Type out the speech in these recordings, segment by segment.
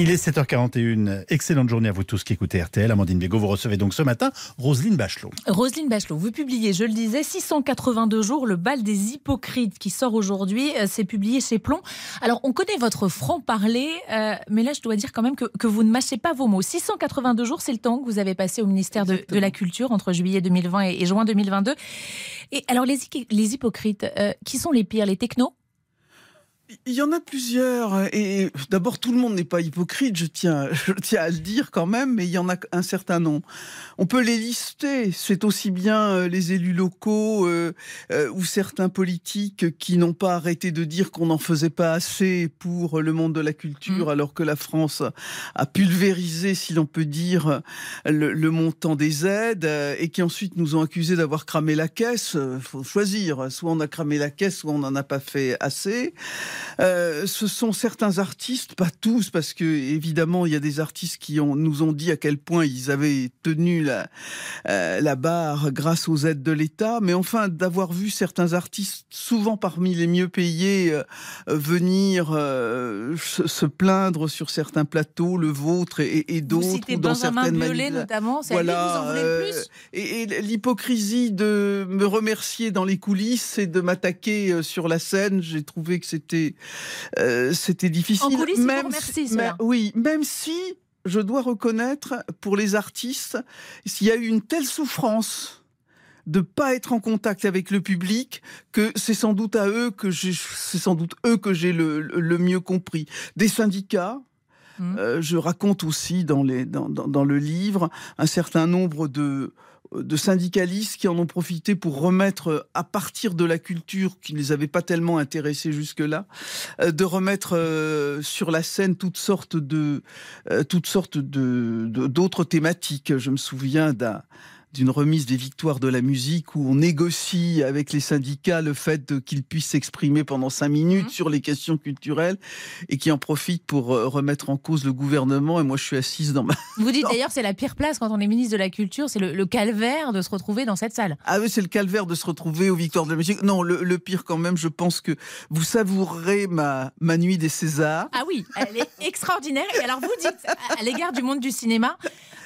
Il est 7h41. Excellente journée à vous tous qui écoutez RTL. Amandine Bégaud, vous recevez donc ce matin Roselyne Bachelot. Roselyne Bachelot, vous publiez, je le disais, 682 jours, le bal des hypocrites qui sort aujourd'hui. Euh, c'est publié chez Plomb. Alors, on connaît votre franc-parler, euh, mais là, je dois dire quand même que, vous ne mâchez pas vos mots. 682 jours, c'est le temps que vous avez passé au ministère de, la Culture entre juillet 2020 et, juin 2022. Et alors, les, les hypocrites, euh, qui sont les pires Les technos il y en a plusieurs. Et d'abord, tout le monde n'est pas hypocrite, je tiens, je tiens à le dire quand même, mais il y en a un certain nombre. On peut les lister. C'est aussi bien euh, les élus locaux euh, euh, ou certains politiques qui n'ont pas arrêté de dire qu'on n'en faisait pas assez pour le monde de la culture, mmh. alors que la France a pulvérisé, si l'on peut dire, le, montant des aides, et qui ensuite nous ont accusés d'avoir cramé la caisse. Il faut choisir. Soit on a cramé la caisse, soit on n'en a pas fait assez. Euh, ce sont certains artistes, pas tous, parce que évidemment il y a des artistes qui ont, nous ont dit à quel point ils avaient tenu la, euh, la barre grâce aux aides de l'État, mais enfin d'avoir vu certains artistes, souvent parmi les mieux payés, euh, venir se, plaindre sur certains plateaux, le vôtre et, et d'autres, dans certaines Biolay, notamment, voilà, vous en voulez plus et, et l'hypocrisie de me remercier dans les coulisses et de m'attaquer sur la scène, j'ai trouvé que c'était euh, c'était difficile. En coulisses, même si, oui, même si je dois reconnaître pour les artistes, s'il y a eu une telle souffrance de pas être en contact avec le public que c'est sans doute à eux que j'ai c'est sans doute eux que j'ai le, le, mieux compris des syndicats mmh. euh, je raconte aussi dans, le livre un certain nombre de, syndicalistes qui en ont profité pour remettre, à partir de la culture qui ne les avait pas tellement intéressés jusque-là, euh, de remettre euh, sur la scène toutes sortes de toutes sortes d'autres thématiques. Je me souviens d'un d'une remise des victoires de la musique où on négocie avec les syndicats le fait qu'ils puissent s'exprimer pendant cinq minutes mmh. sur les questions culturelles et qui en profitent pour euh, remettre en cause le gouvernement. Et moi, je suis assise dans ma. Vous dites d'ailleurs c'est la pire place quand on est ministre de la Culture, c'est le, calvaire de se retrouver dans cette salle. Ah oui, c'est le calvaire de se retrouver aux victoires de la musique. Non, le, pire quand même, je pense que vous savourerez ma, ma nuit des Césars. Ah oui, elle est extraordinaire. Et alors vous dites à l'égard du monde du cinéma,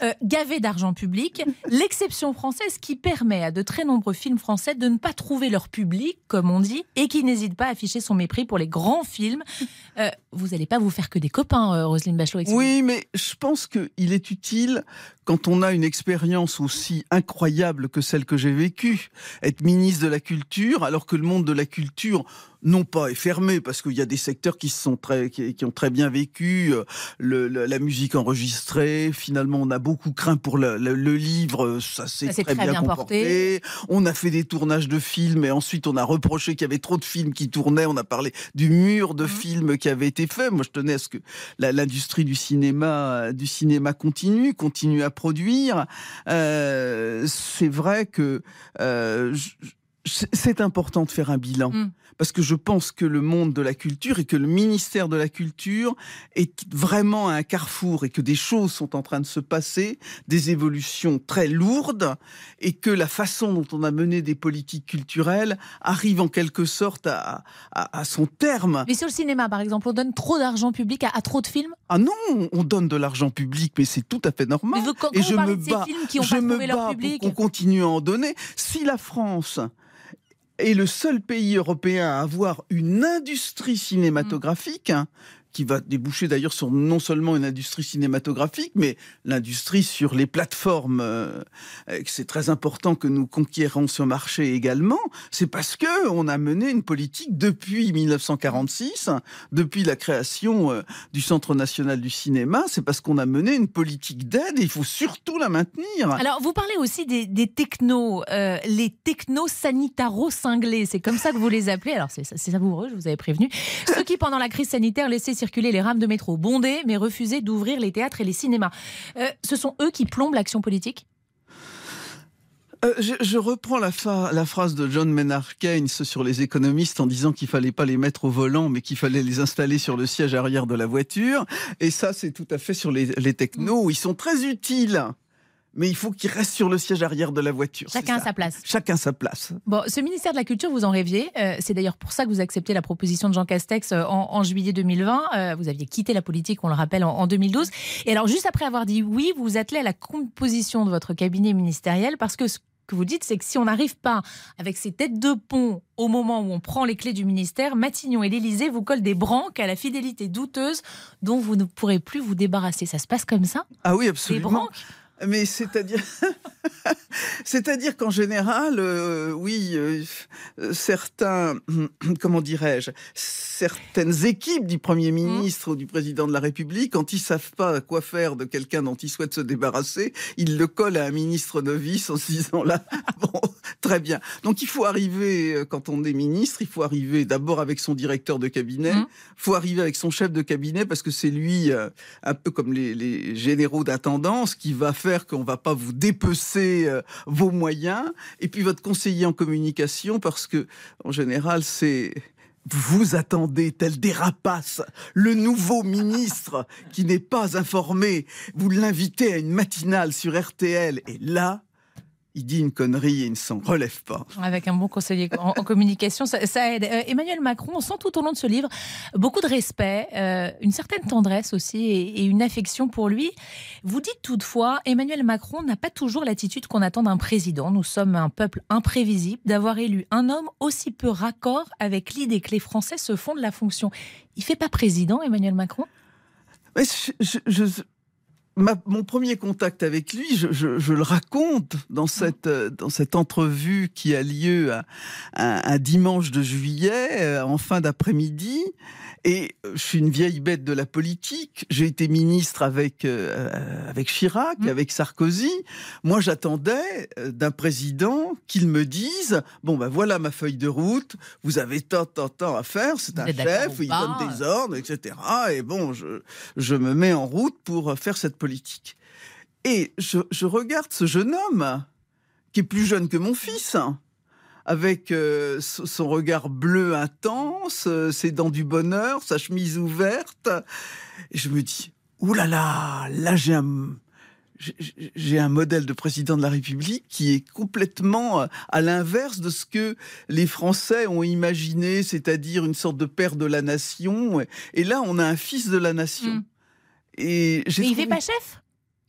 euh, gavé d'argent public, l'exception française qui permet à de très nombreux films français de ne pas trouver leur public, comme on dit, et qui n'hésite pas à afficher son mépris pour les grands films. Euh, vous n'allez pas vous faire que des copains, euh, Roselyne Bachelot. Oui, mais je pense qu'il est utile quand on a une expérience aussi incroyable que celle que j'ai vécue, être ministre de la Culture, alors que le monde de la culture non pas est fermé parce qu'il y a des secteurs qui sont très qui, ont très bien vécu euh, le, la musique enregistrée finalement on a beaucoup craint pour le, le, livre ça s'est très, bien, comporté. On a fait des tournages de films et ensuite on a reproché qu'il y avait trop de films qui tournaient. On a parlé du mur de mmh. films qui avait été fait. Moi je tenais à ce que l'industrie du cinéma du cinéma continue continue à produire. Euh, c'est vrai que euh, c'est important de faire un bilan. Mmh parce que je pense que le monde de la culture et que le ministère de la Culture est vraiment à un carrefour et que des choses sont en train de se passer, des évolutions très lourdes, et que la façon dont on a mené des politiques culturelles arrive en quelque sorte à, à, son terme. Mais sur le cinéma, par exemple, on donne trop d'argent public à, trop de films Ah non, on donne de l'argent public, mais c'est tout à fait normal. et je me bats, je me bats pour qu'on continue à en donner. Si la France est le seul pays européen à avoir une industrie cinématographique. Hein, qui va déboucher d'ailleurs sur non seulement une industrie cinématographique, mais l'industrie sur les plateformes. Euh, c'est très important que nous conquérons ce marché également. C'est parce que on a mené une politique depuis 1946, depuis la création euh, du Centre national du cinéma. C'est parce qu'on a mené une politique d'aide et il faut surtout la maintenir. Alors, vous parlez aussi des, technos, euh, les technos sanitaro-cinglés. C'est comme ça que vous les appelez. Alors, c'est savoureux, je vous avais prévenu. Ceux qui, pendant la crise sanitaire, laissaient circuler les rames de métro bondées, mais refusaient d'ouvrir les théâtres et les cinémas. Euh, ce sont eux qui plombent l'action politique? Euh, je, reprends la, la, phrase de John Maynard Keynes sur les économistes en disant qu'il fallait pas les mettre au volant, mais qu'il fallait les installer sur le siège arrière de la voiture. Et ça, c'est tout à fait sur les, les technos. Ils sont très utiles mais il faut qu'il reste sur le siège arrière de la voiture. Chacun à sa place. Chacun sa place. Bon, ce ministère de la Culture, vous en rêviez. Euh, c'est d'ailleurs pour ça que vous acceptez la proposition de Jean Castex euh, en, juillet 2020. Euh, vous aviez quitté la politique, on le rappelle, en, 2012. Et alors, juste après avoir dit oui, vous vous attelez à la composition de votre cabinet ministériel parce que ce que vous dites, c'est que si on n'arrive pas avec ces têtes de pont au moment où on prend les clés du ministère, Matignon et l'Élysée vous collent des branques à la fidélité douteuse dont vous ne pourrez plus vous débarrasser. Ça se passe comme ça? Ah oui, absolument. Des branques? Mais c'est-à-dire, c'est-à-dire qu'en général, euh, oui, euh, certains, comment dirais-je, certaines équipes du Premier mmh. ministre ou du Président de la République, quand ils savent pas quoi faire de quelqu'un dont ils souhaitent se débarrasser, ils le collent à un ministre novice en se disant là, bon, très bien. Donc il faut arriver, euh, quand on est ministre, il faut arriver d'abord avec son directeur de cabinet, il mmh. faut arriver avec son chef de cabinet parce que c'est lui, un peu comme les, les généraux d'intendance, qui va faire qu'on va pas vous dépecer euh, vos moyens. Et puis votre conseiller en communication, parce que en général, c'est vous attendez, tel des rapaces, le nouveau ministre qui n'est pas informé. Vous l'invitez à une matinale sur RTL. Et là, il dit une connerie et il ne s'en relève pas. Avec un bon conseiller en, communication, ça, aide. Euh, Emmanuel Macron, on sent tout au long de ce livre beaucoup de respect, euh, une certaine tendresse aussi et, une affection pour lui. Vous dites toutefois, Emmanuel Macron n'a pas toujours l'attitude qu'on attend d'un président. Nous sommes un peuple imprévisible. D'avoir élu un homme aussi peu raccord avec l'idée que les Français se font de la fonction. Il fait pas président, Emmanuel Macron? Je, mon premier contact avec lui, je, le raconte dans cette, euh, dans cette entrevue qui a lieu un, dimanche de juillet, euh, en fin d'après-midi. Et euh, je suis une vieille bête de la politique. J'ai été ministre avec avec Chirac, mmh. avec Sarkozy. Moi, j'attendais d'un président qu'il me dise bon ben voilà ma feuille de route. Vous avez tant tant tant à faire. C'est un chef, il donne des ordres, etc. Et bon, je je me mets en route pour faire cette politique. Et je, regarde ce jeune homme, qui est plus jeune que mon fils, avec euh, son regard bleu intense, euh, ses dents du bonheur, sa chemise ouverte. Et je me dis, oulala, là là, là j'ai un, j'ai un modèle de président de la République qui est complètement euh, à l'inverse de ce que les Français ont imaginé, c'est-à-dire une sorte de père de la nation. Et là, on a un fils de la nation. Hmm. Et Mais il fait pas chef?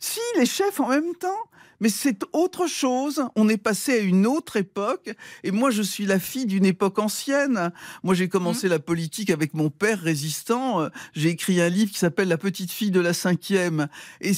Si, les chefs en même temps. Mais c'est autre chose. On est passé à une autre époque. Et moi, je suis la fille d'une époque ancienne. Moi, j'ai commencé mmh. la politique avec mon père résistant. J'ai écrit un livre qui s'appelle La petite fille de la cinquième. Et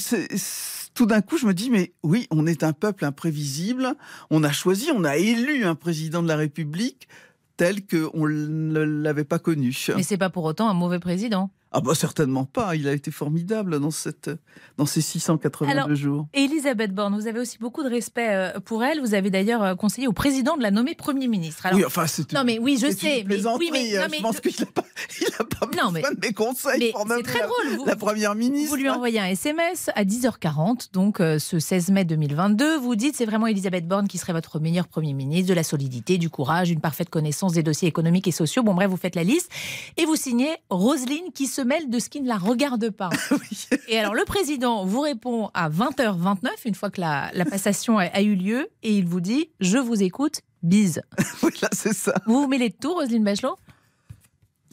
tout d'un coup, je me dis, mais oui, on est un peuple imprévisible. On a choisi, on a élu un président de la République tel qu'on ne l'avait pas connu. Mais c'est pas pour autant un mauvais président. Ah bah certainement pas, il a été formidable dans, cette, dans ces 682 Alors, jours. Elisabeth Borne, vous avez aussi beaucoup de respect euh, pour elle. Vous avez d'ailleurs euh, conseillé au président de la nommer Premier ministre. oui, enfin c'est Non mais oui, je sais. mais, oui, mais, je pense qu'il n'a pas, il a pas non, besoin de mes conseils pour nommer très drôle. Vous, la Première ministre. Vous lui envoyez un SMS à 10h40, donc euh, ce 16 mai 2022. Vous dites c'est vraiment Elisabeth Borne qui serait votre meilleur Premier ministre, de la solidité, du courage, une parfaite connaissance des dossiers économiques et sociaux. Bon bref, vous faites la liste. Et vous signez Roselyne qui se mêle de ce qui ne la regarde pas. Et alors le président vous répond à 20h29, une fois que la, passation a, eu lieu, et il vous dit Je vous écoute, bise. oui, là, c'est ça. Vous vous mêlez de tout, Roselyne Bachelot?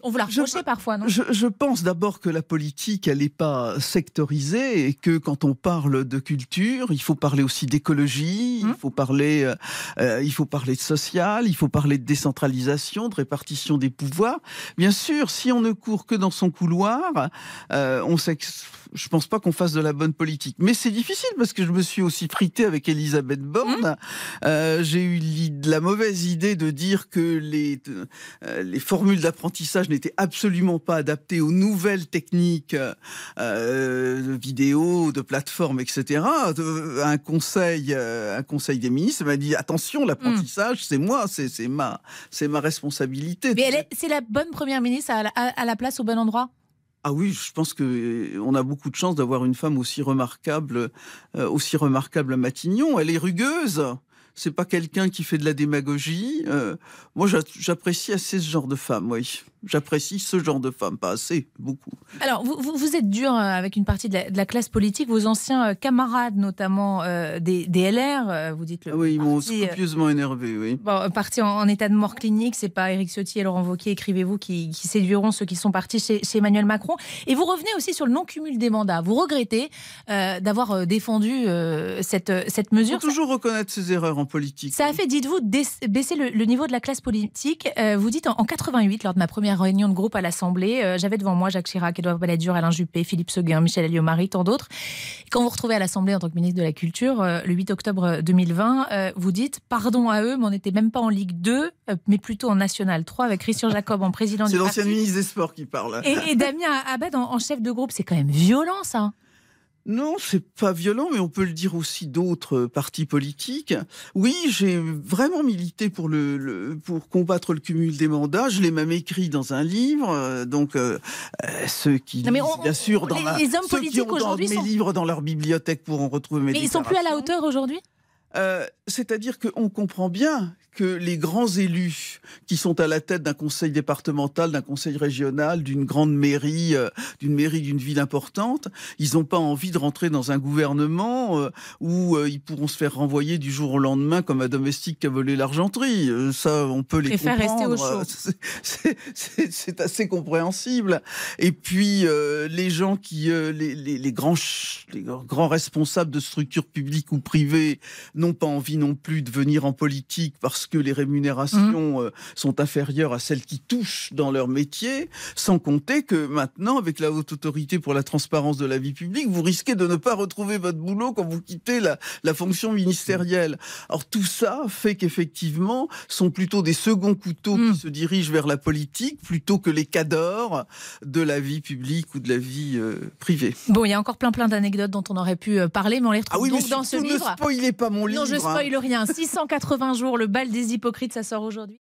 On vous l'a reproché parfois, non? je, pense d'abord que la politique, elle n'est pas sectorisée et que quand on parle de culture, il faut parler aussi d'écologie, il hum. faut parler, euh, il faut parler de social, il faut parler de décentralisation, de répartition des pouvoirs. Bien sûr, si on ne court que dans son couloir, euh, on sait je pense pas qu'on fasse de la bonne politique. Mais c'est difficile parce que je me suis aussi frité avec Elisabeth Borne. Mmh. Euh, j'ai eu la mauvaise idée de dire que les, euh, les formules d'apprentissage n'étaient absolument pas adaptées aux nouvelles techniques euh, de vidéo, de plateforme, etc. Un conseil, un conseil des ministres m'a dit attention, l'apprentissage, mmh. c'est moi, c'est ma, c'est ma responsabilité. Mais c'est la bonne première ministre à la place au bon endroit? Ah oui, je pense que euh, on a beaucoup de chance d'avoir une femme aussi remarquable, euh, aussi remarquable à Matignon. Elle est rugueuse. C'est pas quelqu'un qui fait de la démagogie. Euh, moi, j'apprécie assez ce genre de femme, oui. J'apprécie ce genre de femme, pas assez, beaucoup. Alors, vous, vous, êtes dur euh, avec une partie de la, classe politique, vos anciens euh, camarades, notamment des, LR, vous dites le. Oui, ils m'ont scrupuleusement énervé, oui. Bon, parti en, état de mort clinique, c'est pas Éric Ciotti et Laurent Wauquiez, écrivez-vous, qui, qui, séduiront ceux qui sont partis chez, chez, Emmanuel Macron. Et vous revenez aussi sur le non-cumul des mandats. Vous regrettez d'avoir défendu cette, cette mesure. Il faut toujours reconnaître ses erreurs en politique. Ça a fait, dites-vous, baisser le, niveau de la classe politique. Euh, vous dites en, 88, lors de ma première réunion de groupe à l'Assemblée, euh, j'avais devant moi Jacques Chirac, Edouard Balladur, Alain Juppé, Philippe Seguin, Michel Alliot-Marie, tant d'autres. Quand vous vous retrouvez à l'Assemblée en tant que ministre de la Culture, euh, le 8 octobre 2020, vous dites pardon à eux, mais on n'était même pas en Ligue 2, mais plutôt en National 3 avec Christian Jacob en président du C'est l'ancien ministre des Sports qui parle. Et, Damien Abad en, en chef de groupe. C'est quand même violent, ça. Non, c'est pas violent, mais on peut le dire aussi d'autres partis politiques. Oui, j'ai vraiment milité pour le, pour combattre le cumul des mandats. Je l'ai même écrit dans un livre. Euh, donc euh, euh, ceux qui, bien sûr, dans les, les hommes politiques aujourd'hui mes livres dans leur bibliothèque pourront retrouver mes. Mais ils sont plus à la hauteur aujourd'hui? C'est-à-dire qu'on comprend bien que les grands élus qui sont à la tête d'un conseil départemental, d'un conseil régional, d'une grande mairie, euh, d'une mairie d'une ville importante, ils n'ont pas envie de rentrer dans un gouvernement euh, où euh, ils pourront se faire renvoyer du jour au lendemain comme un domestique qui a volé l'argenterie. ça, on peut les comprendre. C'est assez compréhensible. Et puis les gens qui, les, les, les, grands, les grands responsables de structures publiques ou privées n'ont pas envie non plus de venir en politique parce que les rémunérations mmh. euh, sont inférieures à celles qui touchent dans leur métier, sans compter que maintenant, avec la haute autorité pour la transparence de la vie publique, vous risquez de ne pas retrouver votre boulot quand vous quittez la, fonction ministérielle. Alors tout ça fait qu'effectivement, sont plutôt des seconds couteaux qui mmh. se dirigent vers la politique plutôt que les cadors de la vie publique ou de la vie euh, privée. Bon, il y a encore plein plein d'anecdotes dont on aurait pu euh, parler, mais on les retrouve ah donc dans ce livre. Ne spoilez pas mon livre. Non, je spoil rien. 680 jours, le bal des hypocrites, ça sort aujourd'hui.